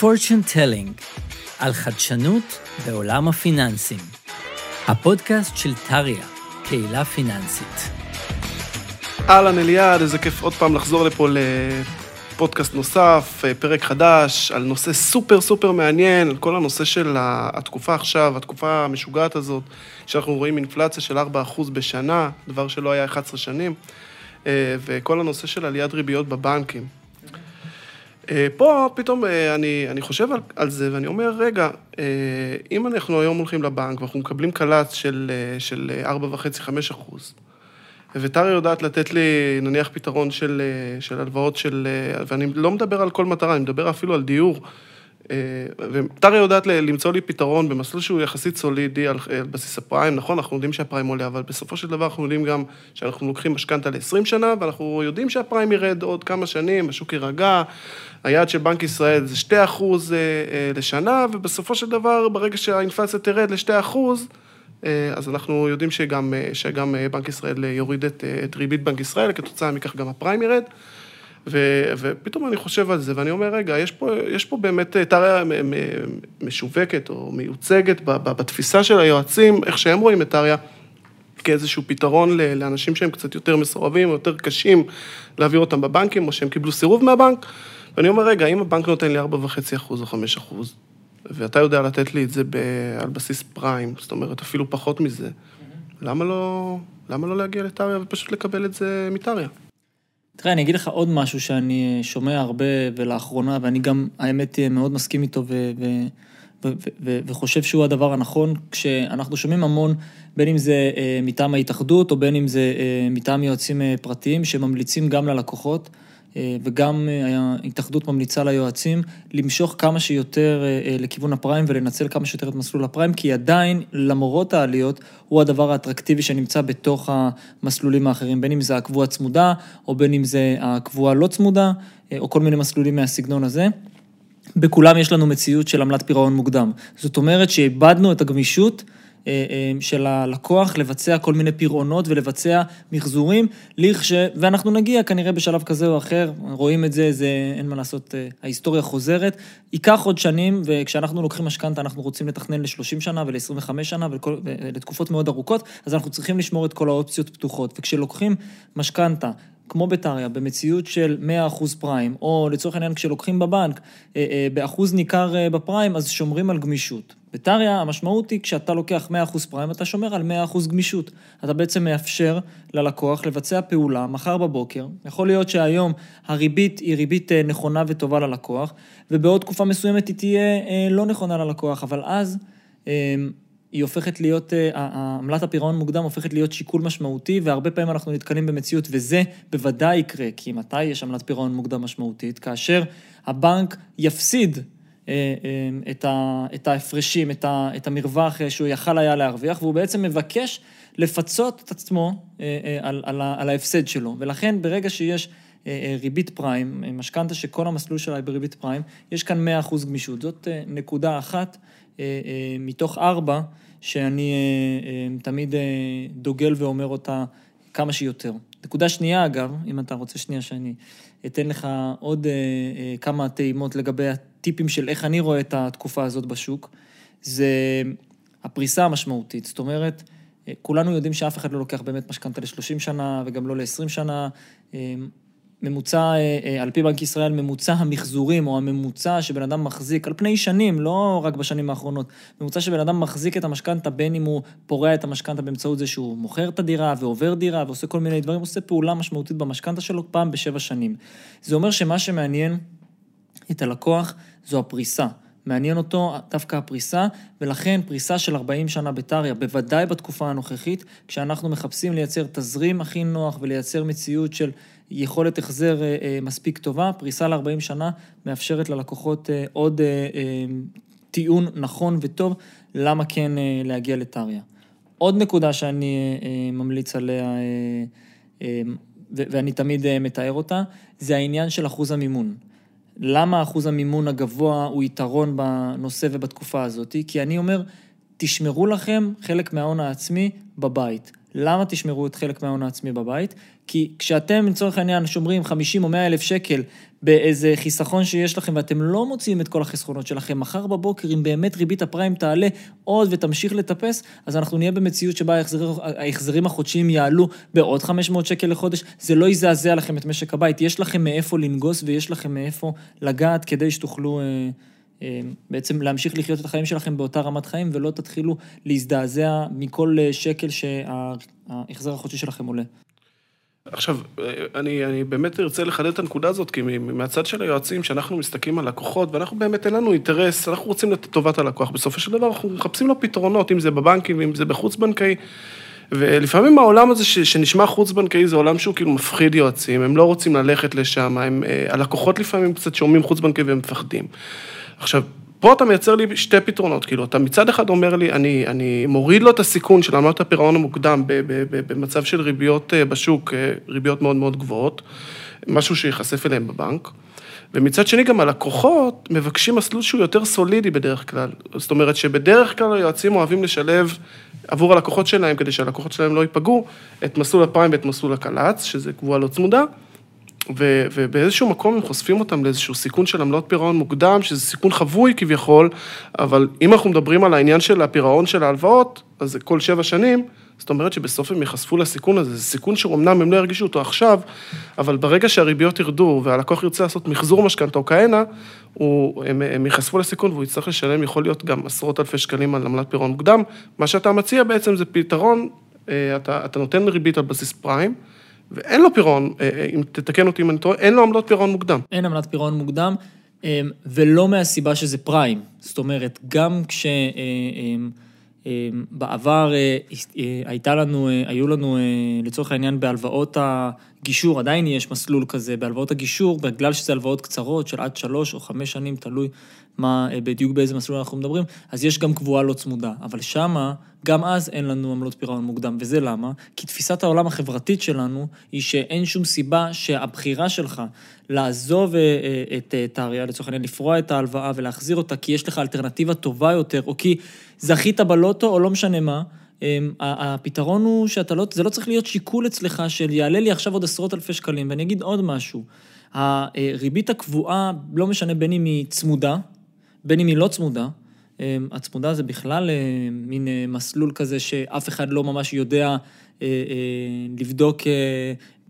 Fortune Telling, על חדשנות בעולם הפיננסים. הפודקאסט של טריה, קהילה פיננסית. אהלן אליעד, איזה כיף עוד פעם לחזור לפה לפודקאסט נוסף, פרק חדש, על נושא סופר סופר מעניין, על כל הנושא של התקופה עכשיו, התקופה המשוגעת הזאת, שאנחנו רואים אינפלציה של 4% בשנה, דבר שלא היה 11 שנים, אה, וכל הנושא של עליית ריביות בבנקים. אה, פה פתאום אה, אני, אני חושב על, על זה ואני אומר, רגע, אם אנחנו היום הולכים לבנק ואנחנו מקבלים קל"צ של, של 4.5-5 אחוז, וטרי יודעת לתת לי, נניח, פתרון של, של הלוואות של... ואני לא מדבר על כל מטרה, אני מדבר אפילו על דיור. וטרי יודעת למצוא לי פתרון במסלול שהוא יחסית סולידי על, על בסיס הפריים, נכון, אנחנו יודעים שהפריים עולה, אבל בסופו של דבר אנחנו יודעים גם שאנחנו לוקחים משכנתה ל-20 שנה, ואנחנו יודעים שהפריים ירד עוד כמה שנים, השוק יירגע, היעד של בנק ישראל זה 2 אחוז לשנה, ובסופו של דבר, ברגע שהאינפלציה תרד ל-2 אחוז, אז אנחנו יודעים שגם, שגם בנק ישראל יוריד את, את ריבית בנק ישראל, כתוצאה מכך גם הפריים ירד. ו, ופתאום אני חושב על זה, ואני אומר, רגע, יש פה, יש פה באמת טריה משווקת או מיוצגת בתפיסה של היועצים, איך שהם רואים את טריה, כאיזשהו פתרון לאנשים שהם קצת יותר מסורבים או יותר קשים להעביר אותם בבנקים, או שהם קיבלו סירוב מהבנק. ואני אומר, רגע, אם הבנק נותן לי 4.5 אחוז או 5 אחוז, ואתה יודע לתת לי את זה ב, על בסיס פריים, זאת אומרת, אפילו פחות מזה, למה לא, למה לא להגיע לטריה ופשוט לקבל את זה מטריה? תראה, אני אגיד לך עוד משהו שאני שומע הרבה ולאחרונה, ואני גם, האמת, מאוד מסכים איתו ו- ו- ו- ו- וחושב שהוא הדבר הנכון, כשאנחנו שומעים המון, בין אם זה אה, מטעם ההתאחדות, או בין אם זה אה, מטעם יועצים אה, פרטיים, שממליצים גם ללקוחות. אה, וגם אה, ההתאחדות ממליצה ליועצים למשוך כמה שיותר אה, לכיוון הפריים ולנצל כמה שיותר את מסלול הפריים, כי עדיין, למרות העליות, הוא הדבר האטרקטיבי שנמצא בתוך המסלולים האחרים, בין אם זה הקבועה צמודה, או בין אם זה הקבועה לא צמודה, או כל מיני מסלולים מהסגנון הזה. בכולם יש לנו מציאות של עמלת פירעון מוקדם. זאת אומרת שאיבדנו את הגמישות. אה, אה, של הלקוח לבצע כל מיני פירעונות ולבצע מחזורים, לכש... ואנחנו נגיע כנראה בשלב כזה או אחר, רואים את זה, זה אין מה לעשות, אה, ההיסטוריה חוזרת. ייקח עוד שנים, וכשאנחנו לוקחים משכנתה אנחנו רוצים לתכנן ל-30 שנה ול-25 שנה ולתקופות מאוד ארוכות, אז אנחנו צריכים לשמור את כל האופציות פתוחות. וכשלוקחים משכנתה כמו בטריה, במציאות של 100% פריים, או לצורך העניין כשלוקחים בבנק באחוז ניכר בפריים, אז שומרים על גמישות. בטריה המשמעות היא כשאתה לוקח 100% פריים, אתה שומר על 100% גמישות. אתה בעצם מאפשר ללקוח לבצע פעולה מחר בבוקר. יכול להיות שהיום הריבית היא ריבית אה, נכונה וטובה ללקוח, ובעוד תקופה מסוימת היא תהיה אה, לא נכונה ללקוח, אבל אז אה, היא הופכת להיות, עמלת הפירעון מוקדם הופכת להיות שיקול משמעותי, והרבה פעמים אנחנו נתקלים במציאות, וזה בוודאי יקרה, כי מתי יש עמלת פירעון מוקדם משמעותית? כאשר הבנק יפסיד אה, אה, את ההפרשים, את המרווח שהוא יכל היה להרוויח, והוא בעצם מבקש לפצות את עצמו אה, על, על, על ההפסד שלו. ולכן ברגע שיש ריבית פריים, משכנתה שכל המסלול שלה היא בריבית פריים, יש כאן 100% גמישות. זאת נקודה אחת מתוך ארבע, שאני תמיד דוגל ואומר אותה כמה שיותר. נקודה שנייה, אגב, אם אתה רוצה שנייה שאני אתן לך עוד כמה טעימות לגבי טיפים של איך אני רואה את התקופה הזאת בשוק, זה הפריסה המשמעותית. זאת אומרת, כולנו יודעים שאף אחד לא לוקח באמת משכנתה ל-30 שנה וגם לא ל-20 שנה. ממוצע, על פי בנק ישראל, ממוצע המחזורים או הממוצע שבן אדם מחזיק, על פני שנים, לא רק בשנים האחרונות, ממוצע שבן אדם מחזיק את המשכנתה, בין אם הוא פורע את המשכנתה באמצעות זה שהוא מוכר את הדירה ועובר דירה ועושה כל מיני דברים, עושה פעולה משמעותית במשכנתה שלו פעם בשבע שנים. זה אומר שמה שמעניין את הלקוח זו הפריסה. מעניין אותו דווקא הפריסה, ולכן פריסה של 40 שנה בטריה, בוודאי בתקופה הנוכחית, כשאנחנו מחפשים לייצר תזרים הכי נוח ולייצר מציאות של יכולת החזר אה, אה, מספיק טובה, פריסה ל-40 שנה מאפשרת ללקוחות אה, עוד טיעון נכון וטוב, למה כן להגיע לטריה. עוד נקודה שאני ממליץ עליה, ואני תמיד מתאר אותה, זה העניין של אחוז המימון. למה אחוז המימון הגבוה הוא יתרון בנושא ובתקופה הזאת? כי אני אומר, תשמרו לכם חלק מההון העצמי בבית. למה תשמרו את חלק מההון העצמי בבית? כי כשאתם לצורך העניין שומרים 50 או 100 אלף שקל באיזה חיסכון שיש לכם ואתם לא מוציאים את כל החסכונות שלכם, מחר בבוקר, אם באמת ריבית הפריים תעלה עוד ותמשיך לטפס, אז אנחנו נהיה במציאות שבה ההחזרים, החודשיים יעלו בעוד 500 שקל לחודש, זה לא יזעזע לכם את משק הבית, יש לכם מאיפה לנגוס ויש לכם מאיפה לגעת כדי שתוכלו... אה, אה, בעצם להמשיך לחיות את החיים שלכם באותה רמת חיים, ולא תתחילו להזדעזע מכל אה, שקל שההחזר החודשי שלכם עולה. עכשיו, אני, אני באמת ארצה לחדד את הנקודה הזאת, כי מהצד של היועצים, שאנחנו מסתכלים על לקוחות, ואנחנו באמת, אין לנו אינטרס, אנחנו רוצים לתת טובת הלקוח. בסופו של דבר, אנחנו מחפשים לו פתרונות, אם זה בבנקים ואם זה בחוץ-בנקאי. ולפעמים העולם הזה שנשמע חוץ-בנקאי זה עולם שהוא כאילו מפחיד יועצים, הם לא רוצים ללכת לשם, הם, אה, הלקוחות לפעמים קצת שומעים חוץ-בנקאי והם מפחדים. עכשיו, פה אתה מייצר לי שתי פתרונות, כאילו, אתה מצד אחד אומר לי, אני, אני מוריד לו את הסיכון של עמלות הפירעון המוקדם במצב של ריביות אה, בשוק, אה, ריביות מאוד מאוד גבוהות, משהו שיחשף אליהם בבנק. ומצד שני, גם הלקוחות מבקשים מסלול שהוא יותר סולידי בדרך כלל. זאת אומרת שבדרך כלל היועצים אוהבים לשלב עבור הלקוחות שלהם, כדי שהלקוחות שלהם לא ייפגעו, את מסלול הפריים ואת מסלול הקל"צ, שזה קבועה לא צמודה. ו, ובאיזשהו מקום הם חושפים אותם לאיזשהו סיכון של עמלות פירעון מוקדם, שזה סיכון חבוי כביכול, אבל אם אנחנו מדברים על העניין של הפירעון של ההלוואות, אז זה כל שבע שנים, זאת אומרת שבסוף הם ייחשפו לסיכון הזה, זה סיכון שאומנם הם לא ירגישו אותו עכשיו, אבל ברגע שהריביות ירדו והלקוח ירצה לעשות מחזור משכנתה או כהנה, הם, הם ייחשפו לסיכון והוא יצטרך לשלם, יכול להיות גם עשרות אלפי שקלים על עמלת פירעון מוקדם. מה שאתה מציע בעצם זה פתרון, אה, אתה, אתה נותן ריבית על בסיס פריים, ואין לו פירעון, אה, אה, אם תתקן אותי אם אני טועה, אין לו עמלות פירעון מוקדם. אין עמלת פירעון מוקדם, אה, ולא מהסיבה שזה פריים. זאת אומרת, גם כשבעבר הייתה לנו, היו לנו, לצורך העניין, בהלוואות הגישור, עדיין יש מסלול כזה, בהלוואות הגישור, בגלל שזה הלוואות קצרות של עד שלוש או חמש שנים, תלוי מה, בדיוק באיזה מסלול אנחנו מדברים, אז יש גם קבועה לא צמודה. אבל שמה... גם אז אין לנו עמלות פירעון מוקדם, וזה למה? כי תפיסת העולם החברתית שלנו היא שאין שום סיבה שהבחירה שלך לעזוב אה, אה, את אה, טריה, לצורך העניין, לפרוע את ההלוואה ולהחזיר אותה, כי יש לך אלטרנטיבה טובה יותר, או כי זכית בלוטו, או לא משנה מה, הפתרון הוא שאתה לא, זה לא צריך להיות שיקול אצלך של יעלה לי עכשיו עוד עשרות אלפי שקלים, ואני אגיד עוד משהו. הריבית הקבועה, לא משנה בין אם היא צמודה, בין אם היא לא צמודה, אמ, הצמודה זה בכלל אה, מין אה, מסלול כזה שאף אחד לא ממש יודע אה, לבדוק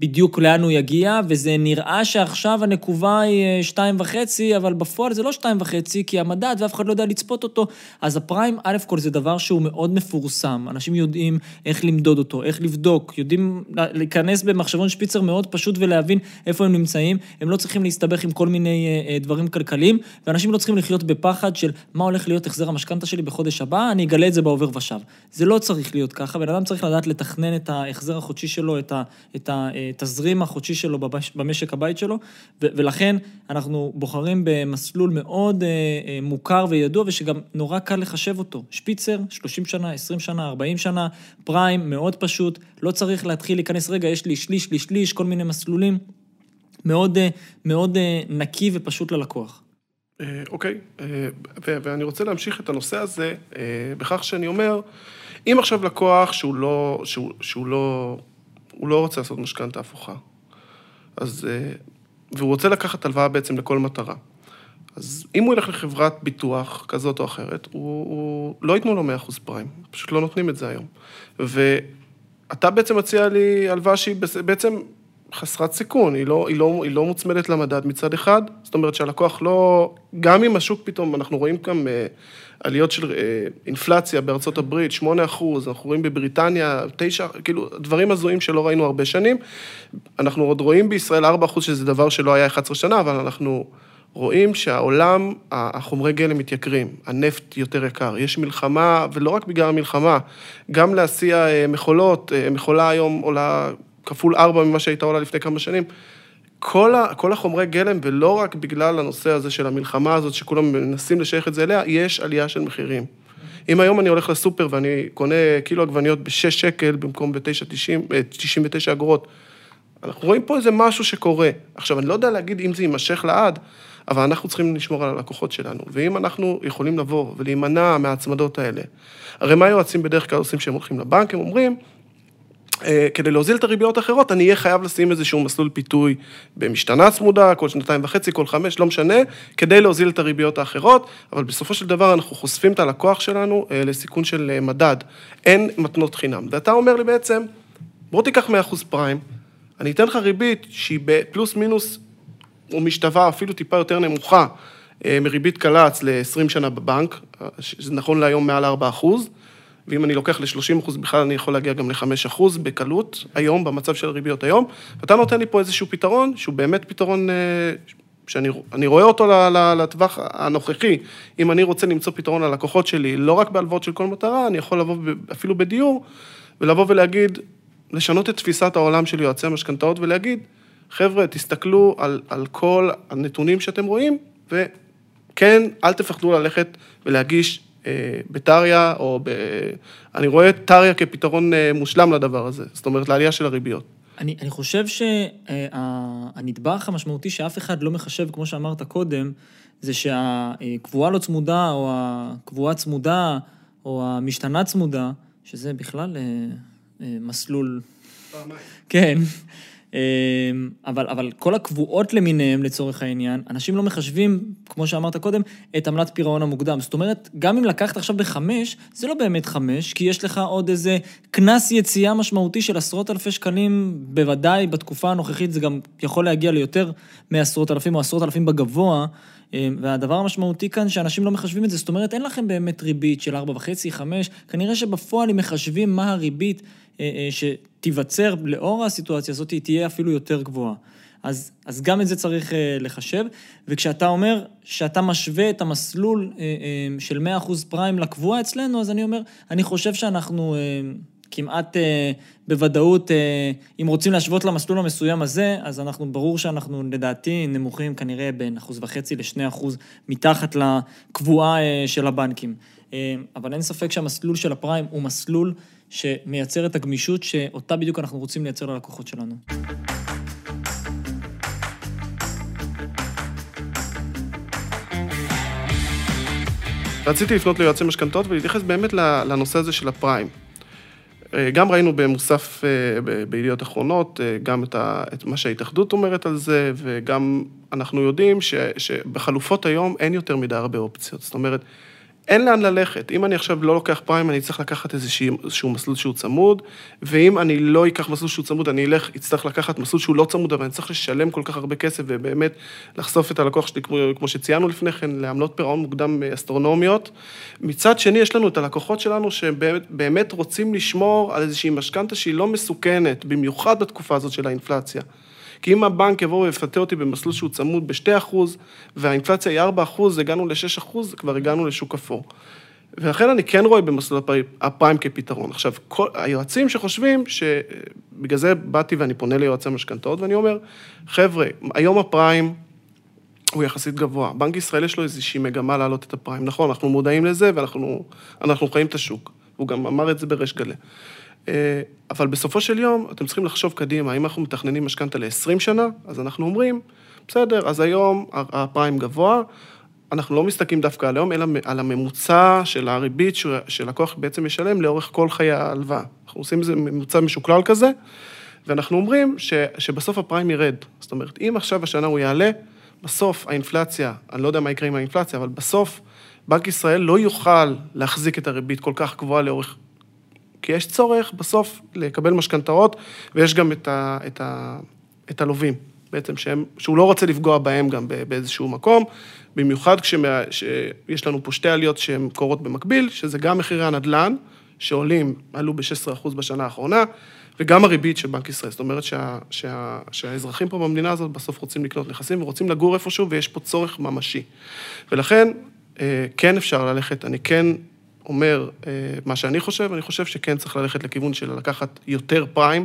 בדיוק לאן הוא יגיע, וזה נראה שעכשיו הנקובה היא אה, שתיים וחצי, אבל בפועל זה לא שתיים וחצי, כי המדד ואף אחד לא יודע לצפות אותו. אז הפריים, א' כל זה דבר שהוא מאוד מפורסם, אנשים יודעים איך למדוד אותו, איך לבדוק, יודעים להיכנס במחשבון שפיצר מאוד פשוט ולהבין איפה הם נמצאים, הם לא צריכים להסתבך עם כל מיני אה, אה, דברים כלכליים, ואנשים לא צריכים לחיות בפחד של מה הולך להיות החזר המשכנתה שלי בחודש הבא, אני אגלה את זה בעובר ושב. זה לא צריך להיות ככה, בן אדם צריך לדעת לתכנן את ההחזר החודשי שלו, את ה... את ה התזרים החודשי שלו במשק הבית שלו, ולכן אנחנו בוחרים במסלול מאוד אה, אה, מוכר וידוע, ושגם נורא קל לחשב אותו. שפיצר, 30 שנה, 20 שנה, 40 שנה, פריים, מאוד פשוט, לא צריך להתחיל להיכנס, רגע, יש לי שליש, שליש, שליש, כל מיני מסלולים. מאוד, אה, מאוד נקי ופשוט ללקוח. אוקיי, ואני רוצה להמשיך את הנושא הזה בכך שאני אומר, אם עכשיו לקוח שהוא לא, שהוא, שהוא לא הוא לא רוצה לעשות משכנתה הפוכה. אז... אה, והוא רוצה לקחת הלוואה בעצם לכל מטרה. אז אם הוא ילך לחברת ביטוח כזאת או אחרת, הוא, הוא לא ייתנו לו 100% פריים, פשוט לא נותנים את זה היום. ואתה בעצם מציע לי הלוואה שהיא בעצם חסרת סיכון, היא לא, היא, לא, היא לא מוצמדת למדד מצד אחד, זאת אומרת שהלקוח לא, גם אם השוק פתאום, אנחנו רואים גם אה, עליות של אה, אינפלציה בארצות הברית, 8 אחוז, אנחנו רואים בבריטניה 9, כאילו, דברים הזויים שלא ראינו הרבה שנים. אנחנו עוד רואים בישראל 4 אחוז, שזה דבר שלא היה 11 שנה, אבל אנחנו רואים שהעולם, החומרי גלם מתייקרים, הנפט יותר יקר, יש מלחמה, ולא רק בגלל המלחמה, גם להסיע אה, מכולות, מכולה היום עולה כפול ארבע ממה שהייתה עולה לפני כמה שנים. כל, ה, כל החומרי גלם, ולא רק בגלל הנושא הזה של המלחמה הזאת, שכולם מנסים לשייך את זה אליה, יש עלייה של מחירים. אם היום אני הולך לסופר ואני קונה קילו עגבניות ב-6 שקל במקום ב-9.99 אה, אגורות, אנחנו רואים פה איזה משהו שקורה. עכשיו, אני לא יודע להגיד אם זה יימשך לעד, אבל אנחנו צריכים לשמור על הלקוחות שלנו. ואם אנחנו יכולים לבוא ולהימנע מההצמדות האלה, הרי מה היועצים בדרך כלל עושים כשהם הולכים לבנק? הם אומרים, כדי להוזיל את הריביות האחרות, אני אהיה חייב לשים איזשהו מסלול פיתוי במשתנה צמודה, כל שנתיים וחצי, כל חמש, לא משנה, כדי להוזיל את הריביות האחרות, אבל בסופו של דבר אנחנו חושפים את הלקוח שלנו אה, לסיכון של אה, מדד. אין מתנות חינם. ואתה אומר לי בעצם, בוא תיקח 100% פריים, אני אתן לך ריבית שהיא בפלוס מינוס, או משתווה אפילו טיפה יותר נמוכה, מריבית קל"צ ל-20 שנה בבנק, שזה נכון להיום מעל 4 אחוז. ואם אני לוקח ל-30 אחוז בכלל, אני יכול להגיע גם ל-5 אחוז בקלות, היום, במצב של הריביות היום. ואתה נותן לי פה איזשהו פתרון, שהוא באמת פתרון אה, שאני רואה אותו לטווח הנוכחי. אם אני רוצה למצוא פתרון ללקוחות שלי, לא רק בהלוואות של כל מטרה, אני יכול לבוא אפילו בדיור, ולבוא ולהגיד, לשנות את תפיסת העולם של יועצי המשכנתאות ולהגיד, חבר'ה, תסתכלו על, על כל הנתונים שאתם רואים, וכן, אל תפחדו ללכת ולהגיש בטריה, או ב... אני רואה את טריה כפתרון אה, מושלם לדבר הזה, זאת אומרת, לעלייה של הריביות. אני, אני חושב שהנדבך המשמעותי שאף אחד לא מחשב, כמו שאמרת קודם, זה שהקבועה לא צמודה, או הקבועה צמודה, או המשתנה צמודה, שזה בכלל אה, מסלול... פעמיים. כן. אמ, אבל, אבל כל הקבועות למיניהם, לצורך העניין, אנשים לא מחשבים, כמו שאמרת קודם, את עמלת פירעון המוקדם. זאת אומרת, גם אם לקחת עכשיו בחמש, זה לא באמת חמש, כי יש לך עוד איזה קנס יציאה משמעותי של עשרות אלפי שקלים, בוודאי בתקופה הנוכחית זה גם יכול להגיע ליותר מעשרות אלפים או עשרות אלפים בגבוה. אמ, והדבר המשמעותי כאן, שאנשים לא מחשבים את זה, זאת אומרת, אין לכם באמת ריבית של 4.5, 5, כנראה שבפועל אם מחשבים מה הריבית אה, אה, שתיווצר לאור הסיטואציה הזאת, היא תהיה אפילו יותר גבוהה. אז, אז גם את זה צריך אה, לחשב, וכשאתה אומר שאתה משווה את המסלול של 100% פריים לקבועה אצלנו, אז אני אומר, אני חושב שאנחנו כמעט בוודאות, אם רוצים להשוות למסלול המסוים הזה, אז אנחנו, ברור שאנחנו לדעתי נמוכים כנראה בין אחוז וחצי לשני אחוז מתחת לקבועה של הבנקים. אבל אין ספק שהמסלול של הפריים הוא מסלול שמייצר את הגמישות שאותה בדיוק אנחנו רוצים לייצר ללקוחות שלנו. רציתי לפנות ליועצי משכנתות ולהתייחס באמת לנושא הזה של הפריים. אה, גם ראינו במוסף אה, בידיעות אחרונות, אה, גם את, ה, את מה שההתאחדות אומרת על זה, וגם אנחנו יודעים ש, שבחלופות היום אין יותר מדי הרבה אופציות. זאת אומרת, אין לאן ללכת. אם אני עכשיו לא לוקח פריים, אני צריך לקחת איזשהו מסלול שהוא צמוד, ואם אני לא אקח מסלול שהוא צמוד, אני אלך, אצטרך לקחת מסלול שהוא לא צמוד, אבל אני צריך לשלם כל כך הרבה כסף, ובאמת לחשוף את הלקוח שלי, כמו, כמו שציינו לפני כן, לעמלות פירעון מוקדם אסטרונומיות. מצד שני, יש לנו את הלקוחות שלנו שבאמת רוצים לשמור על איזושהי משכנתה שהיא לא מסוכנת, במיוחד בתקופה הזאת של האינפלציה. כי אם הבנק יבוא ויפתה אותי במסלול שהוא צמוד ב-2%, והאינפלציה היא 4%, הגענו ל-6%, כבר הגענו לשוק אפור. ולכן אני כן רואה במסלול הפריים כפתרון. עכשיו, כל, היועצים שחושבים, שבגלל זה באתי ואני פונה ליועצי המשכנתאות, ואני אומר, חבר'ה, היום הפריים הוא יחסית גבוה. בנק ישראל יש לו איזושהי מגמה להעלות את הפריים. נכון, אנחנו מודעים לזה ואנחנו חיים את השוק. הוא גם אמר את זה בריש גלי. אה, אבל בסופו של יום, אתם צריכים לחשוב קדימה, אם אנחנו מתכננים משכנתה ל-20 שנה, אז אנחנו אומרים, בסדר, אז היום הפריים גבוה, אנחנו לא מסתכלים דווקא על היום, אלא על הממוצע של הריבית שלקוח בעצם משלם לאורך כל חיי ההלוואה. אנחנו עושים איזה ממוצע משוקלל כזה, ואנחנו אומרים ש, שבסוף הפריים ירד. זאת אומרת, אם עכשיו השנה הוא יעלה, בסוף האינפלציה, אני לא יודע מה יקרה עם האינפלציה, אבל בסוף בנק ישראל לא יוכל להחזיק את הריבית כל כך גבוהה לאורך כי יש צורך בסוף לקבל משכנתאות, ויש גם את, ה, את, ה, את הלווים, בעצם, שהם, שהוא לא רוצה לפגוע בהם גם באיזשהו מקום, במיוחד כשיש לנו פה שתי עליות שהן קורות במקביל, שזה גם מחירי הנדל"ן, שעולים, עלו ב-16% בשנה האחרונה, וגם הריבית של בנק ישראל. זאת אומרת שה, שה, שהאזרחים פה במדינה הזאת בסוף רוצים לקנות נכסים ורוצים לגור איפשהו, ויש פה צורך ממשי. ולכן, אה, כן אפשר ללכת, אני כן אומר אה, מה שאני חושב, אני חושב שכן צריך ללכת לכיוון של לקחת יותר פריים,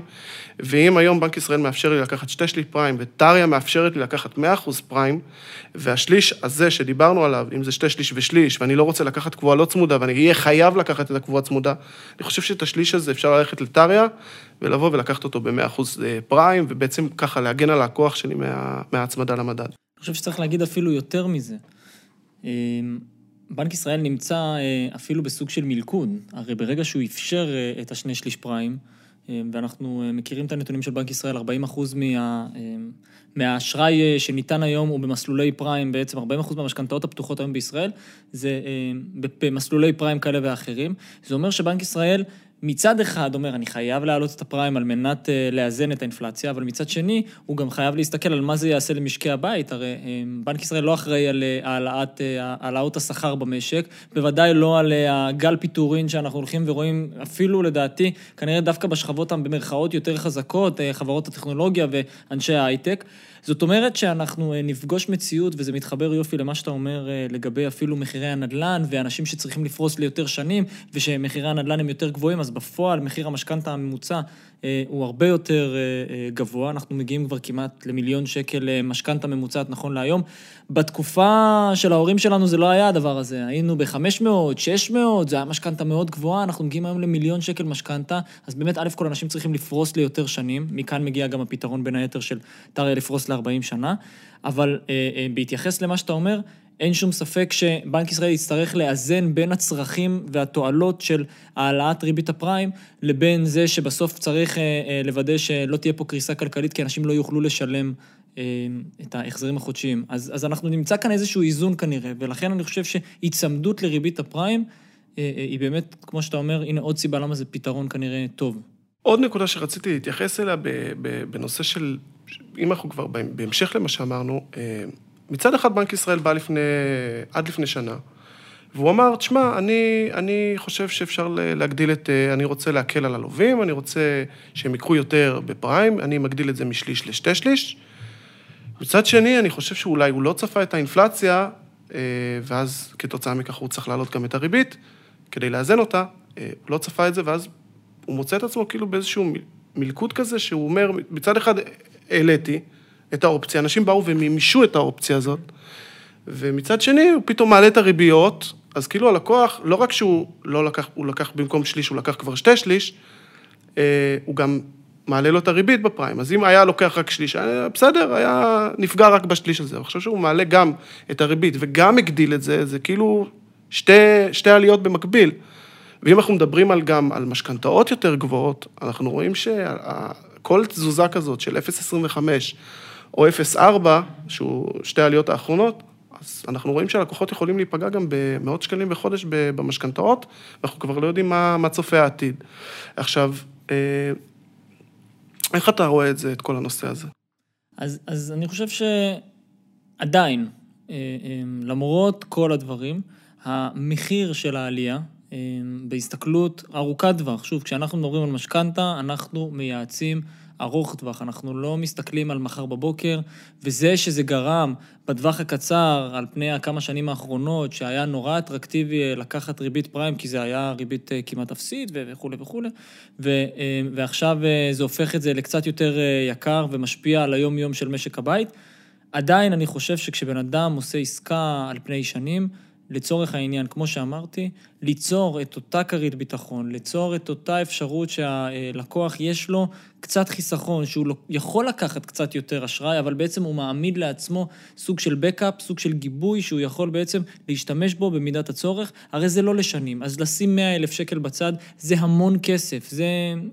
ואם היום בנק ישראל מאפשר לי לקחת שתי שליש פריים, וטריה מאפשרת לי לקחת 100% פריים, והשליש הזה שדיברנו עליו, אם זה שתי שליש ושליש, ואני לא רוצה לקחת קבועה לא צמודה, ואני אהיה חייב לקחת את הקבועה צמודה, אני חושב שאת השליש הזה אפשר ללכת לטריה, ולבוא ולקחת אותו ב-100% אה, פריים, ובעצם ככה להגן על הכוח שלי מה, מההצמדה למדד. אני חושב שצריך להגיד אפילו יותר מזה. בנק ישראל נמצא אה, אפילו בסוג של מלכוד, הרי ברגע שהוא אפשר אה, את השני שליש פריים, ואנחנו מכירים את הנתונים של בנק ישראל, 40 אחוז מה... מהאשראי שניתן היום הוא במסלולי פריים, בעצם 40 אחוז מהמשכנתאות הפתוחות היום בישראל, זה במסלולי פריים כאלה ואחרים. זה אומר שבנק ישראל מצד אחד אומר, אני חייב להעלות את הפריים על מנת אה, לאזן את האינפלציה, אבל מצד שני, הוא גם חייב להסתכל על מה זה יעשה למשקי הבית. הרי אה, בנק ישראל לא אחראי על אה, העלאת, העלאות השכר במשק, בוודאי לא על הגל פיטורין שאנחנו הולכים ורואים, אפילו לדעתי, כנראה דווקא בשכבות במרכאות יותר חזקות, חברות הטכנולוגיה ואנשי ההייטק. זאת אומרת שאנחנו אה, נפגוש מציאות, וזה מתחבר יופי למה שאתה אומר אה, לגבי אפילו מחירי הנדל"ן, ואנשים שצריכים לפרוס ליותר שנים, ושמחירי הנדל"ן הם יותר גבוהים, אז בפועל מחיר המשכנתה הממוצע הוא הרבה יותר גבוה, אנחנו מגיעים כבר כמעט למיליון שקל משכנתה ממוצעת נכון להיום. בתקופה של ההורים שלנו זה לא היה הדבר הזה, היינו ב-500, 600, זה היה משכנתה מאוד גבוהה, אנחנו מגיעים היום למיליון שקל משכנתה, אז באמת, א' כל אנשים צריכים לפרוס ליותר שנים, מכאן מגיע גם הפתרון בין היתר של טריה לפרוס ל-40 שנה, אבל אה, אה, בהתייחס למה שאתה אומר, אין שום ספק שבנק ישראל יצטרך לאזן בין הצרכים והתועלות של העלאת ריבית הפריים, לבין זה שבסוף צריך אה, אה, לוודא שלא תהיה פה קריסה כלכלית, כי אנשים לא יוכלו לשלם אה, את ההחזרים החודשיים. אז, אז אנחנו נמצא כאן איזשהו איזון כנראה, ולכן אני חושב שהיצמדות לריבית הפריים היא באמת, כמו שאתה אומר, הנה עוד סיבה למה זה פתרון כנראה טוב. עוד נקודה שרציתי להתייחס אליה בנושא של, אם אנחנו כבר בהמשך למה שאמרנו, מצד אחד בנק ישראל בא לפני, עד לפני שנה, והוא אמר, תשמע, אני, אני חושב שאפשר להגדיל את, אני רוצה להקל על הלווים, אני רוצה שהם ייקחו יותר בפריים, אני מגדיל את זה משליש לשתי שליש. מצד שני, אני חושב שאולי הוא לא צפה את האינפלציה, אה, ואז כתוצאה מכך הוא צריך להעלות גם את הריבית, כדי לאזן אותה. אה, הוא לא צפה את זה, ואז הוא מוצא את עצמו כאילו באיזשהו מלכוד כזה, שהוא אומר, מצד אחד העליתי את האופציה, אנשים באו ומימשו את האופציה הזאת, ומצד שני, הוא פתאום מעלה את הריביות, אז כאילו הלקוח, לא רק שהוא לא לקח, הוא לקח במקום שליש, הוא לקח כבר שתי שליש, אה, הוא גם מעלה לו את הריבית בפריים. אז אם היה לוקח רק שליש, היה, בסדר, היה נפגע רק בשליש הזה. חושב שהוא מעלה גם את הריבית וגם הגדיל את זה, זה כאילו שתי, שתי עליות במקביל. ואם אנחנו מדברים על גם על משכנתאות יותר גבוהות, אנחנו רואים שכל תזוזה כזאת של 0.25 או 0.4, שהוא שתי העליות האחרונות, אז אנחנו רואים שהלקוחות יכולים להיפגע גם במאות שקלים בחודש במשכנתאות, ואנחנו כבר לא יודעים מה, מה צופה העתיד. עכשיו, אה, איך אתה רואה את זה, את כל הנושא הזה? אז, אז אני חושב שעדיין, אה, אה, למרות כל הדברים, המחיר של העלייה, בהסתכלות ארוכת טווח, שוב, כשאנחנו מדברים על משכנתה, אנחנו מייעצים ארוך טווח, אנחנו לא מסתכלים על מחר בבוקר, וזה שזה גרם בטווח הקצר, על פני הכמה שנים האחרונות, שהיה נורא אטרקטיבי אה, לקחת ריבית פריים, כי זה היה ריבית אה, כמעט אפסית וכולי וכולי, ו, אה, ועכשיו זה הופך את זה לקצת יותר יקר ומשפיע על היום-יום של משק הבית. עדיין אני חושב שכשבן אדם עושה עסקה על פני שנים, לצורך העניין, כמו שאמרתי, ליצור את אותה כרית ביטחון, ליצור את אותה אפשרות שהלקוח יש לו קצת חיסכון, שהוא יכול לקחת קצת יותר אשראי, אבל בעצם הוא מעמיד לעצמו סוג של בקאפ, סוג של גיבוי, שהוא יכול בעצם להשתמש בו במידת הצורך, הרי זה לא לשנים. אז לשים 100 אלף שקל בצד זה המון כסף. זה,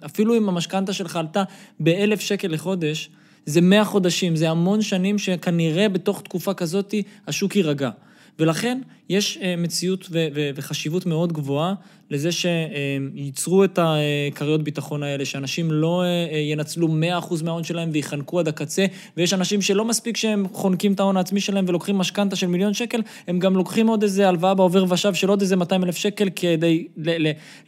אפילו אם המשכנתה שלך עלתה באלף שקל לחודש, זה 100 חודשים, זה המון שנים שכנראה בתוך תקופה כזאת השוק יירגע. ולכן יש אה, מציאות וחשיבות מאוד גבוהה לזה שייצרו את הכריות ביטחון האלה, שאנשים לא אה, אה, ינצלו 100% מההון שלהם ויחנקו עד הקצה, ויש אנשים שלא מספיק שהם חונקים את ההון העצמי שלהם ולוקחים משכנתה של מיליון שקל, הם גם לוקחים עוד איזה הלוואה בעובר ושב של עוד איזה 200 אלף שקל כדי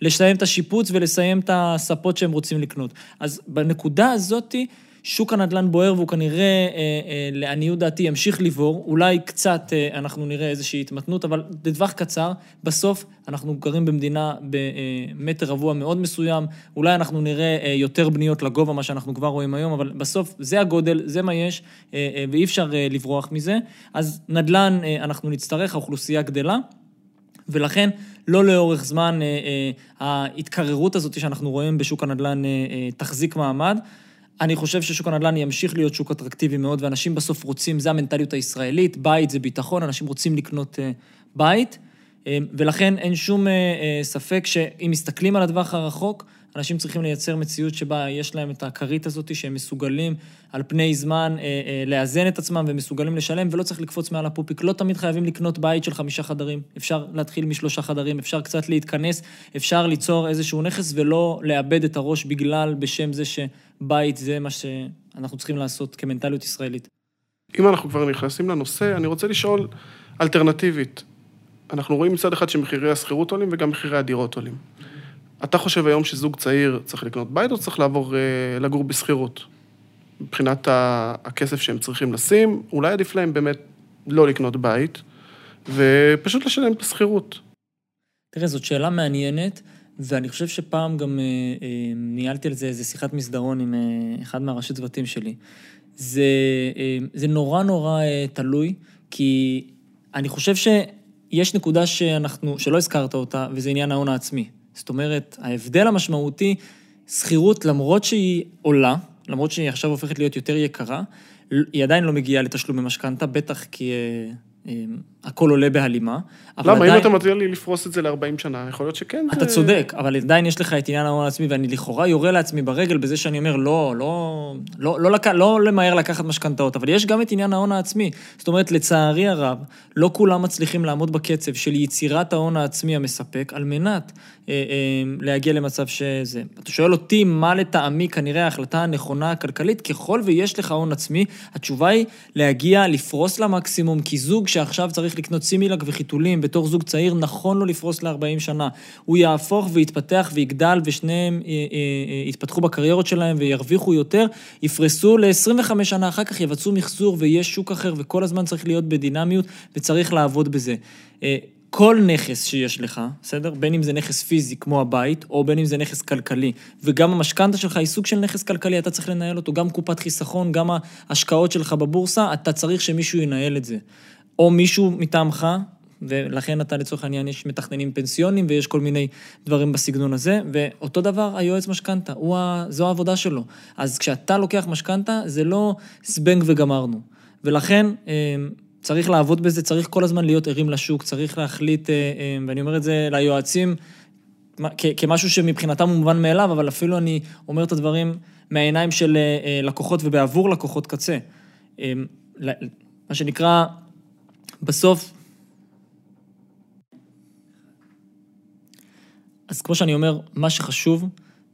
לסיים את השיפוץ ולסיים את הספות שהם רוצים לקנות. אז בנקודה הזאתי, שוק הנדל"ן בוער והוא כנראה, אה, אה, לעניות דעתי, ימשיך לבעור. אולי קצת אה, אנחנו נראה איזושהי התמתנות, אבל לטווח קצר, בסוף אנחנו גרים במדינה במטר רבוע מאוד מסוים. אולי אנחנו נראה יותר בניות לגובה, מה שאנחנו כבר רואים היום, אבל בסוף זה הגודל, זה מה יש, ואי אפשר לברוח מזה. אז נדל"ן אנחנו נצטרך, האוכלוסייה גדלה. ולכן, לא לאורך זמן ההתקררות הזאת שאנחנו רואים בשוק הנדל"ן תחזיק מעמד. אני חושב ששוק הנדל"ן ימשיך להיות שוק אטרקטיבי מאוד, ואנשים בסוף רוצים, זה המנטליות הישראלית, בית זה ביטחון, אנשים רוצים לקנות uh, בית. אה, ולכן אין שום אה, אה, ספק שאם מסתכלים על הטווח הרחוק, אנשים צריכים לייצר מציאות שבה יש להם את הכרית הזאת, שהם מסוגלים על פני זמן לאזן את עצמם ומסוגלים לשלם, ולא צריך לקפוץ מעל הפופיק. לא תמיד חייבים לקנות בית של חמישה חדרים. אפשר להתחיל משלושה חדרים, אפשר קצת להתכנס, אפשר ליצור איזשהו נכס ולא לאבד את הראש בגלל, בשם זה שבית זה מה שאנחנו צריכים לעשות כמנטליות ישראלית. אם אנחנו כבר נכנסים לנושא, אני רוצה לשאול אלטרנטיבית. אנחנו רואים מצד אחד שמחירי השכירות עולים וגם מחירי הדירות עולים. אתה חושב היום שזוג צעיר צריך לקנות בית או צריך לעבור אה, לגור בשכירות? מבחינת הכסף שהם צריכים לשים, אולי עדיף להם באמת לא לקנות בית, ופשוט לשלם את השכירות. תראה, זאת שאלה מעניינת, ואני חושב שפעם גם אה, אה, ניהלתי על זה איזה שיחת מסדרון עם אה, אחד מהראשי צוותים שלי. זה, אה, זה נורא נורא אה, תלוי, כי אני חושב שיש נקודה שאנחנו, שלא הזכרת אותה, וזה עניין ההון העצמי. זאת אומרת, ההבדל המשמעותי, שכירות, למרות שהיא עולה, למרות שהיא עכשיו הופכת להיות יותר יקרה, היא עדיין לא מגיעה לתשלום במשכנתה, בטח כי אה, אמ, הכל עולה בהלימה. למה? עדיין... אם אתה מציע לי לפרוס את זה ל-40 שנה, יכול להיות שכן. אתה זה... צודק, אבל עדיין יש לך את עניין ההון העצמי, ואני לכאורה יורה לעצמי ברגל בזה שאני אומר, לא, לא, לא, לא, לק... לא למהר לקחת משכנתאות, אבל יש גם את עניין ההון העצמי. זאת אומרת, לצערי הרב, לא כולם מצליחים לעמוד בקצב של יצירת ההון העצמי המספק, על מנת אה, אה, להגיע למצב שזה. אתה שואל אותי, מה לטעמי כנראה ההחלטה הנכונה הכלכלית, ככל ויש לך הון עצמי, התשובה היא להגיע, לפרוס למקסימום, כי זוג שעכשיו צריך לקנות סימילק וחיתולים בתור זוג צעיר, נכון לו לפרוס ל-40 שנה. הוא יהפוך ויתפתח ויגדל, ושניהם אה, אה, אה, יתפתחו בקריירות שלהם וירוויחו יותר, יפרסו ל-25 שנה, אחר כך יבצעו מחזור ויש שוק אחר, וכל הזמן צריך להיות בדינמיות וצריך לעבוד בזה. כל נכס שיש לך, בסדר? בין אם זה נכס פיזי כמו הבית, או בין אם זה נכס כלכלי, וגם המשכנתה שלך היא סוג של נכס כלכלי, אתה צריך לנהל אותו, גם קופת חיסכון, גם ההשקעות שלך בבורסה, אתה צריך שמישהו ינהל את זה. או מישהו מטעמך, ולכן אתה לצורך העניין, יש מתכננים פנסיונים ויש כל מיני דברים בסגנון הזה, ואותו דבר היועץ משכנתה, זו העבודה שלו. אז כשאתה לוקח משכנתה, זה לא זבנג וגמרנו. ולכן, אמ, צריך לעבוד בזה, צריך כל הזמן להיות ערים לשוק, צריך להחליט, אה, אה, ואני אומר את זה ליועצים, כמשהו שמבחינתם הוא מובן מאליו, אבל אפילו אני אומר את הדברים מהעיניים של אה, לקוחות ובעבור לקוחות קצה. מה שנקרא, בסוף, אז כמו שאני אומר, מה שחשוב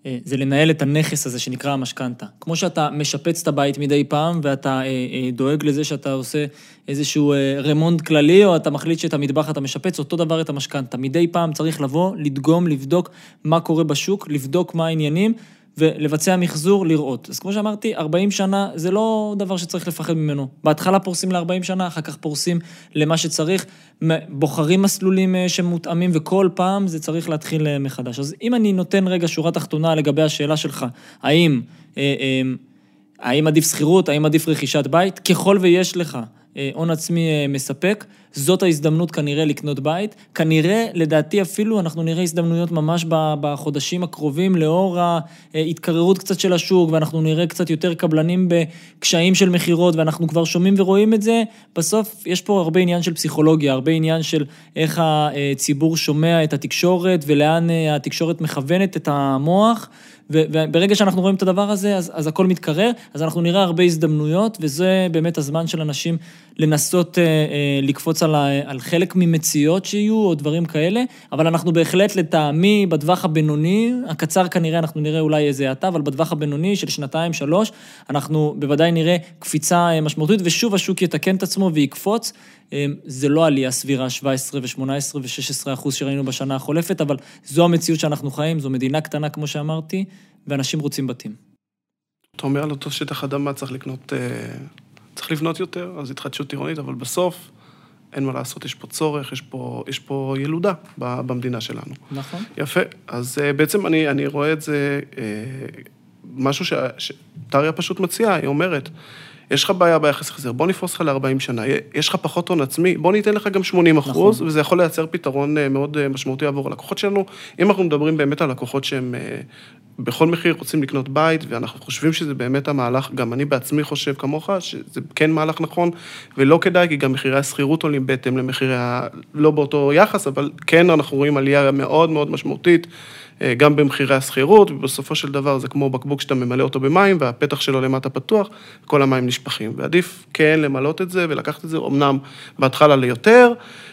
אה, זה לנהל את הנכס הזה שנקרא המשכנתה. כמו שאתה משפץ את הבית מדי פעם, ואתה אה, אה, דואג לזה שאתה עושה איזשהו רמונד כללי, או אתה מחליט שאת המטבח אתה משפץ, אותו דבר את המשכנתה. מדי פעם צריך לבוא, לדגום, לבדוק מה קורה בשוק, לבדוק מה העניינים, ולבצע מחזור, לראות. אז כמו שאמרתי, 40 שנה זה לא דבר שצריך לפחד ממנו. בהתחלה פורסים ל-40 שנה, אחר כך פורסים למה שצריך, בוחרים מסלולים אה, שמותאמים, וכל פעם זה צריך להתחיל אה, מחדש. אז אם אני נותן רגע שורה תחתונה לגבי השאלה שלך, האם, אה, האם עדיף שכירות, האם עדיף רכישת בית, ככל ויש לך הון עצמי מספק, זאת ההזדמנות כנראה לקנות בית. כנראה, לדעתי אפילו, אנחנו נראה הזדמנויות ממש בחודשים הקרובים, לאור ההתקררות קצת של השוק, ואנחנו נראה קצת יותר קבלנים בקשיים של מכירות, ואנחנו כבר שומעים ורואים את זה. בסוף, יש פה הרבה עניין של פסיכולוגיה, הרבה עניין של איך הציבור שומע את התקשורת, ולאן התקשורת מכוונת את המוח. וברגע שאנחנו רואים את הדבר הזה, אז, אז הכל מתקרר, אז אנחנו נראה הרבה הזדמנויות, וזה באמת הזמן של אנשים לנסות אה, אה, לקפוץ על, על חלק ממציאות שיהיו, או דברים כאלה, אבל אנחנו בהחלט, לטעמי, בטווח הבינוני, הקצר כנראה אנחנו נראה אולי איזה האטה, אבל בטווח הבינוני של שנתיים, שלוש, אנחנו בוודאי נראה קפיצה אה, משמעותית, ושוב השוק יתקן את עצמו ויקפוץ. זה לא עלייה סבירה 17 ו-18 ו-16 אחוז שראינו בשנה החולפת, אבל זו המציאות שאנחנו חיים, זו מדינה קטנה, כמו שאמרתי, ואנשים רוצים בתים. אתה אומר על אותו שטח אדמה צריך לקנות, אה, צריך לבנות יותר, אז התחדשות עירונית, אבל בסוף אין מה לעשות, יש פה צורך, יש פה, יש פה ילודה במדינה שלנו. נכון. יפה, אז אה, בעצם אני, אני רואה את זה, משהו שטריה פשוט מציעה, היא אומרת, יש לך בעיה ביחס החזר, בוא נפרוס לך ל-40 שנה, יש לך פחות הון עצמי, בוא ניתן לך גם 80 אחוז, נכון. וזה יכול לייצר פתרון אה, מאוד אה, משמעותי עבור הלקוחות שלנו. אם אנחנו מדברים באמת על לקוחות שהם אה, בכל מחיר רוצים לקנות בית, ואנחנו חושבים שזה באמת המהלך, גם אני בעצמי חושב כמוך, שזה כן מהלך נכון, ולא כדאי, כי גם מחירי השכירות עולים בהתאם למחירי ה... לא באותו יחס, אבל כן אנחנו רואים עלייה מאוד מאוד משמעותית, גם במחירי השכירות, ובסופו של דבר זה כמו בקבוק שאתה ממלא אותו במים, והפתח שלו למטה פתוח, כל המים נשפכים. ועדיף כן למלות את זה ולקחת את זה, אמנם בהתחלה ליותר,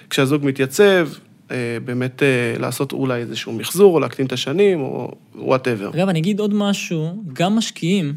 כשהזוג מתייצב, אה, באמת אה, לעשות אולי איזשהו מחזור, או להקטין את השנים, או וואטאבר. אגב, אני אגיד עוד משהו, גם משקיעים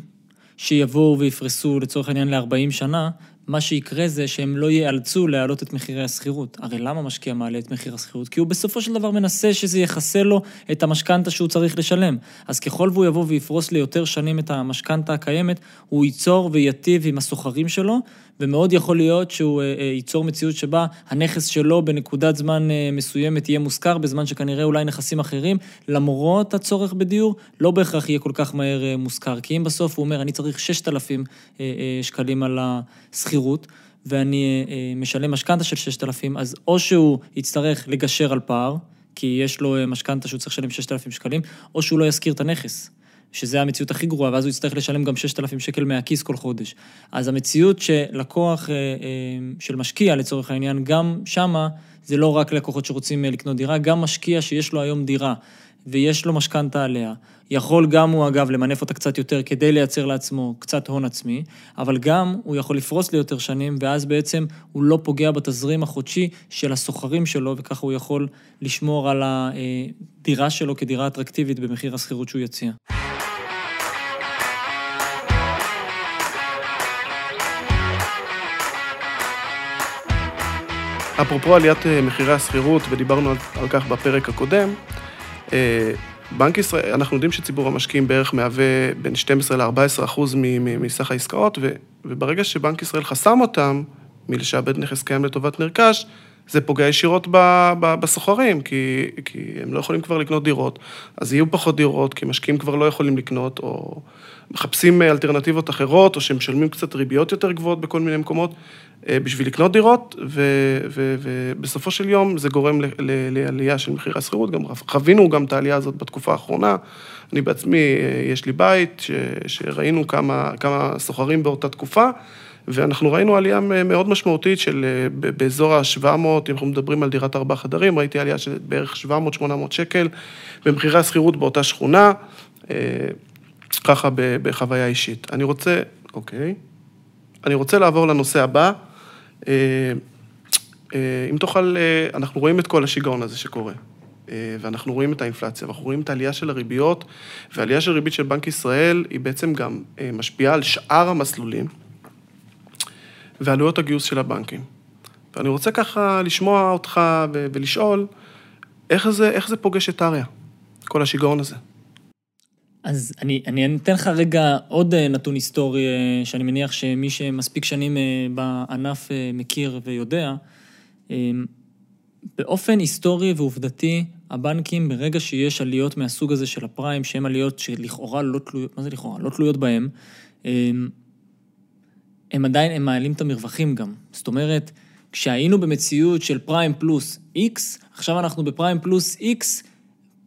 שיבואו ויפרסו לצורך העניין ל-40 שנה, מה שיקרה זה שהם לא ייאלצו להעלות את מחירי השכירות. הרי למה משקיע מעלה את מחיר השכירות? כי הוא בסופו של דבר מנסה שזה יכסה לו את המשכנתה שהוא צריך לשלם. אז ככל והוא יבוא ויפרוס ליותר שנים את המשכנתה הקיימת, הוא ייצור וייטיב עם הסוחרים שלו, ומאוד יכול להיות שהוא אה, אה, ייצור מציאות שבה הנכס שלו בנקודת זמן אה, מסוימת יהיה מושכר, בזמן שכנראה אולי נכסים אחרים, למרות הצורך בדיור, לא בהכרח יהיה כל כך מהר מושכר. כי אם בסוף הוא אומר, אני צריך 6,000 שקלים על השכירות, ואני משלם משכנתה של 6,000, אז או שהוא יצטרך לגשר על פער, כי יש לו משכנתה שהוא צריך לשלם 6,000 שקלים, או שהוא לא ישכיר את הנכס. שזה המציאות הכי גרועה, ואז הוא יצטרך לשלם גם 6,000 שקל מהכיס כל חודש. אז המציאות שלקוח אה, אה, של משקיע, לצורך העניין, גם שמה, זה לא רק לקוחות שרוצים אה, לקנות דירה, גם משקיע שיש לו היום דירה, ויש לו משכנתה עליה, יכול גם הוא, אגב, למנף אותה קצת יותר כדי לייצר לעצמו קצת הון עצמי, אבל גם הוא יכול לפרוס ליותר שנים, ואז בעצם הוא לא פוגע בתזרים החודשי של הסוחרים שלו, וככה הוא יכול לשמור על הדירה שלו כדירה אטרקטיבית במחיר השכירות שהוא יציע. אפרופו עליית אה, מחירי השכירות, ודיברנו על, כך בפרק הקודם, בנק ישראל, אנחנו יודעים שציבור המשקיעים בערך מהווה בין 12 ל-14 אחוז מסך העסקאות, ו, וברגע שבנק ישראל חסם אותם מלשעבד נכס קיים לטובת נרכש, זה פוגע ישירות בסוחרים, כי, כי הם לא יכולים כבר לקנות דירות, אז יהיו פחות דירות, כי משקיעים כבר לא יכולים לקנות, או מחפשים אלטרנטיבות אחרות, או שמשלמים קצת ריביות יותר גבוהות בכל מיני מקומות, אה, בשביל לקנות דירות, ובסופו של יום זה גורם לעלייה של מחירי השכירות, גם חווינו גם את העלייה הזאת בתקופה האחרונה. אני בעצמי, אה, יש לי בית, ש, שראינו כמה, כמה סוחרים באותה תקופה. ואנחנו ראינו עלייה מאוד משמעותית של אה, באזור ה-700, אם אנחנו מדברים על דירת ארבעה חדרים, ראיתי עלייה של בערך 700-800 שקל במחירי השכירות באותה שכונה, ככה בחוויה אישית. אני רוצה, אוקיי, אני רוצה לעבור לנושא הבא. אה, אה, אם תוכל, אה, אנחנו רואים את כל השיגעון הזה שקורה, ואנחנו רואים את האינפלציה, ואנחנו רואים את העלייה של הריביות, והעלייה של ריבית של בנק ישראל היא בעצם גם משפיעה על שאר המסלולים ועלויות הגיוס של הבנקים. ואני רוצה ככה לשמוע אותך ולשאול, איך זה, איך זה פוגש את אריה, כל השיגעון הזה? אז אני, אני אתן לך רגע עוד אה, נתון היסטורי, אה, שאני מניח שמי שמספיק שנים אה, בענף מכיר ויודע. באופן היסטורי ועובדתי, הבנקים, ברגע שיש עליות מהסוג הזה של הפריים, שהן עליות שלכאורה לא תלויות, מה זה לכאורה? לא תלויות בהן, הם עדיין, הם מעלים את המרווחים גם. זאת אומרת, כשהיינו במציאות של פריים פלוס איקס, עכשיו אנחנו בפריים פלוס איקס,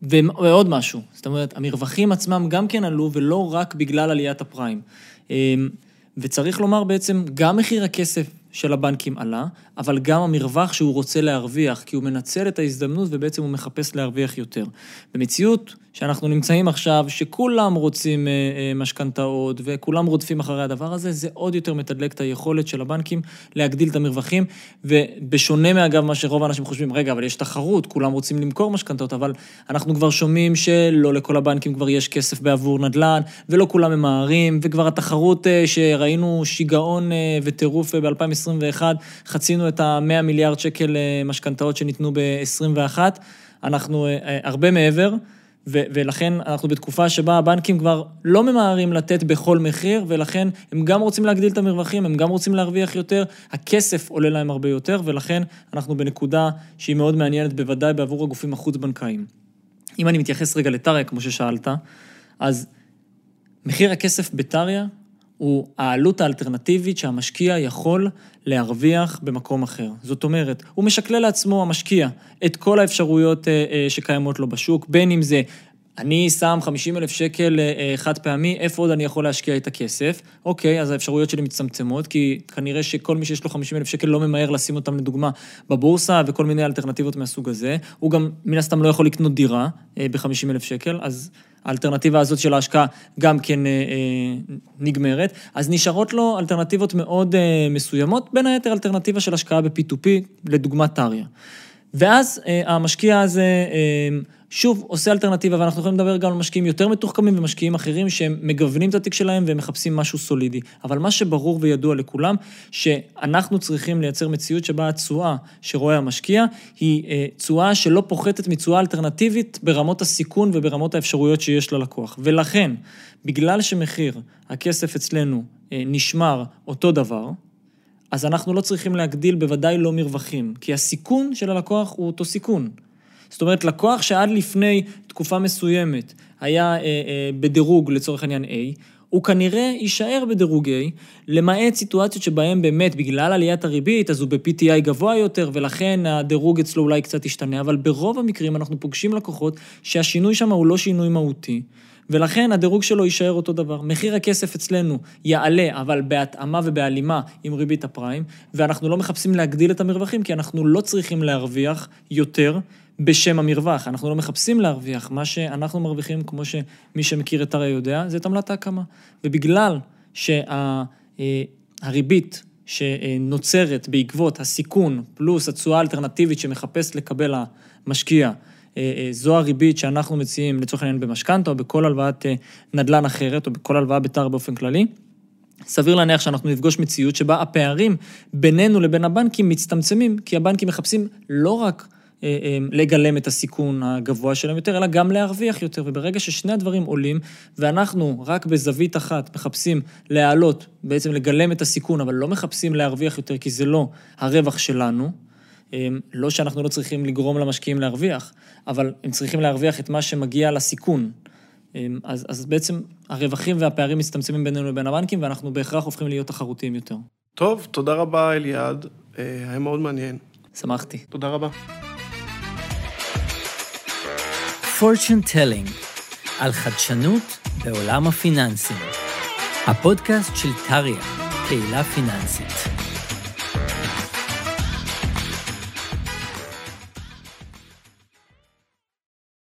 ועוד משהו, זאת אומרת, המרווחים עצמם גם כן עלו, ולא רק בגלל עליית הפריים. אמ, וצריך לומר בעצם, גם מחיר הכסף של הבנקים עלה, אבל גם המרווח שהוא רוצה להרוויח, כי הוא מנצל את ההזדמנות ובעצם הוא מחפש להרוויח יותר. במציאות שאנחנו נמצאים עכשיו, שכולם רוצים אה, אה, משכנתאות וכולם רודפים אחרי הדבר הזה, זה עוד יותר מתדלק את היכולת של הבנקים להגדיל את המרווחים, ובשונה מאגב מה שרוב האנשים חושבים, רגע, אבל יש תחרות, כולם רוצים למכור משכנתאות, אבל אנחנו כבר שומעים שלא לכל הבנקים כבר יש כסף בעבור נדל"ן, ולא כולם ממהרים, וכבר התחרות אה, שראינו שיגעון וטירוף ב-2021, חצינו את ה-100 מיליארד שקל משכנתאות שניתנו ב-21, אנחנו הרבה מעבר. ו- ולכן אנחנו בתקופה שבה הבנקים כבר לא ממהרים לתת בכל מחיר, ולכן הם גם רוצים להגדיל את המרווחים, הם גם רוצים להרוויח יותר, הכסף עולה להם הרבה יותר, ולכן אנחנו בנקודה שהיא מאוד מעניינת, בוודאי בעבור הגופים החוץ-בנקאיים. אם אני מתייחס רגע לטריה, כמו ששאלת, אז מחיר הכסף בטריה הוא העלות האלטרנטיבית שהמשקיע יכול להרוויח במקום אחר. זאת אומרת, הוא משקלל לעצמו, המשקיע, את כל האפשרויות אה, אה, שקיימות לו בשוק, בין אם זה אני שם 50 אלף שקל אה, חד פעמי, איפה עוד אני יכול להשקיע את הכסף? אוקיי, אז האפשרויות שלי מצטמצמות, כי כנראה שכל מי שיש לו 50 אלף שקל לא ממהר לשים אותם לדוגמה בבורסה וכל מיני אלטרנטיבות מהסוג הזה. הוא גם מן הסתם לא יכול לקנות דירה אה, ב-50 אלף שקל, אז האלטרנטיבה הזאת של ההשקעה גם כן אה, אה, נגמרת. אז נשארות לו אלטרנטיבות מאוד אה, מסוימות, בין היתר אלטרנטיבה של השקעה ב-P2P, לדוגמת טריה. ואז אה, המשקיע הזה... אה, שוב, עושה אלטרנטיבה, ואנחנו יכולים לדבר גם על משקיעים יותר מתוחכמים ומשקיעים אחרים שהם מגוונים את התיק שלהם והם מחפשים משהו סולידי. אבל מה שברור וידוע לכולם, שאנחנו צריכים לייצר מציאות שבה התשואה שרואה המשקיע היא אה, תשואה שלא פוחתת מתשואה אלטרנטיבית ברמות הסיכון וברמות האפשרויות שיש ללקוח. ולכן, בגלל שמחיר הכסף אצלנו אה, נשמר אותו דבר, אז אנחנו לא צריכים להגדיל בוודאי לא מרווחים, כי הסיכון של הלקוח הוא אותו סיכון. זאת אומרת, לקוח שעד לפני תקופה מסוימת היה אה, אה, בדירוג לצורך העניין A, הוא כנראה יישאר בדירוג A, למעט סיטואציות שבהן באמת, בגלל עליית הריבית, אז הוא ב-PTI גבוה יותר, ולכן הדירוג אצלו אולי קצת ישתנה, אבל ברוב המקרים אנחנו פוגשים לקוחות שהשינוי שם הוא לא שינוי מהותי. ולכן הדירוג שלו יישאר אותו דבר. מחיר הכסף אצלנו יעלה, אבל בהתאמה ובהלימה עם ריבית הפריים, ואנחנו לא מחפשים להגדיל את המרווחים, כי אנחנו לא צריכים להרוויח יותר בשם המרווח. אנחנו לא מחפשים להרוויח. מה שאנחנו מרוויחים, כמו שמי שמכיר את הרי יודע, זה את עמלת ההקמה. ובגלל שהריבית שה, שנוצרת בעקבות הסיכון פלוס התשואה האלטרנטיבית שמחפש לקבל המשקיע, זו הריבית שאנחנו מציעים לצורך העניין במשכנתה או בכל הלוואת נדל"ן אחרת או בכל הלוואה בתר באופן כללי. סביר להניח שאנחנו נפגוש מציאות שבה הפערים בינינו לבין הבנקים מצטמצמים, כי הבנקים מחפשים לא רק לגלם את הסיכון הגבוה שלהם יותר, אלא גם להרוויח יותר. וברגע ששני הדברים עולים, ואנחנו רק בזווית אחת מחפשים להעלות, בעצם לגלם את הסיכון, אבל לא מחפשים להרוויח יותר, כי זה לא הרווח שלנו, לא שאנחנו לא צריכים לגרום למשקיעים להרוויח, אבל הם צריכים להרוויח את מה שמגיע לסיכון. אז, אז בעצם הרווחים והפערים מצטמצמים בינינו לבין הבנקים, ואנחנו בהכרח הופכים להיות תחרותיים יותר. טוב, תודה רבה, אליעד. אה, היה מאוד מעניין. שמחתי. תודה רבה. Fortune Telling, על חדשנות בעולם הפיננסים. הפודקאסט של טריה, קהילה פיננסית.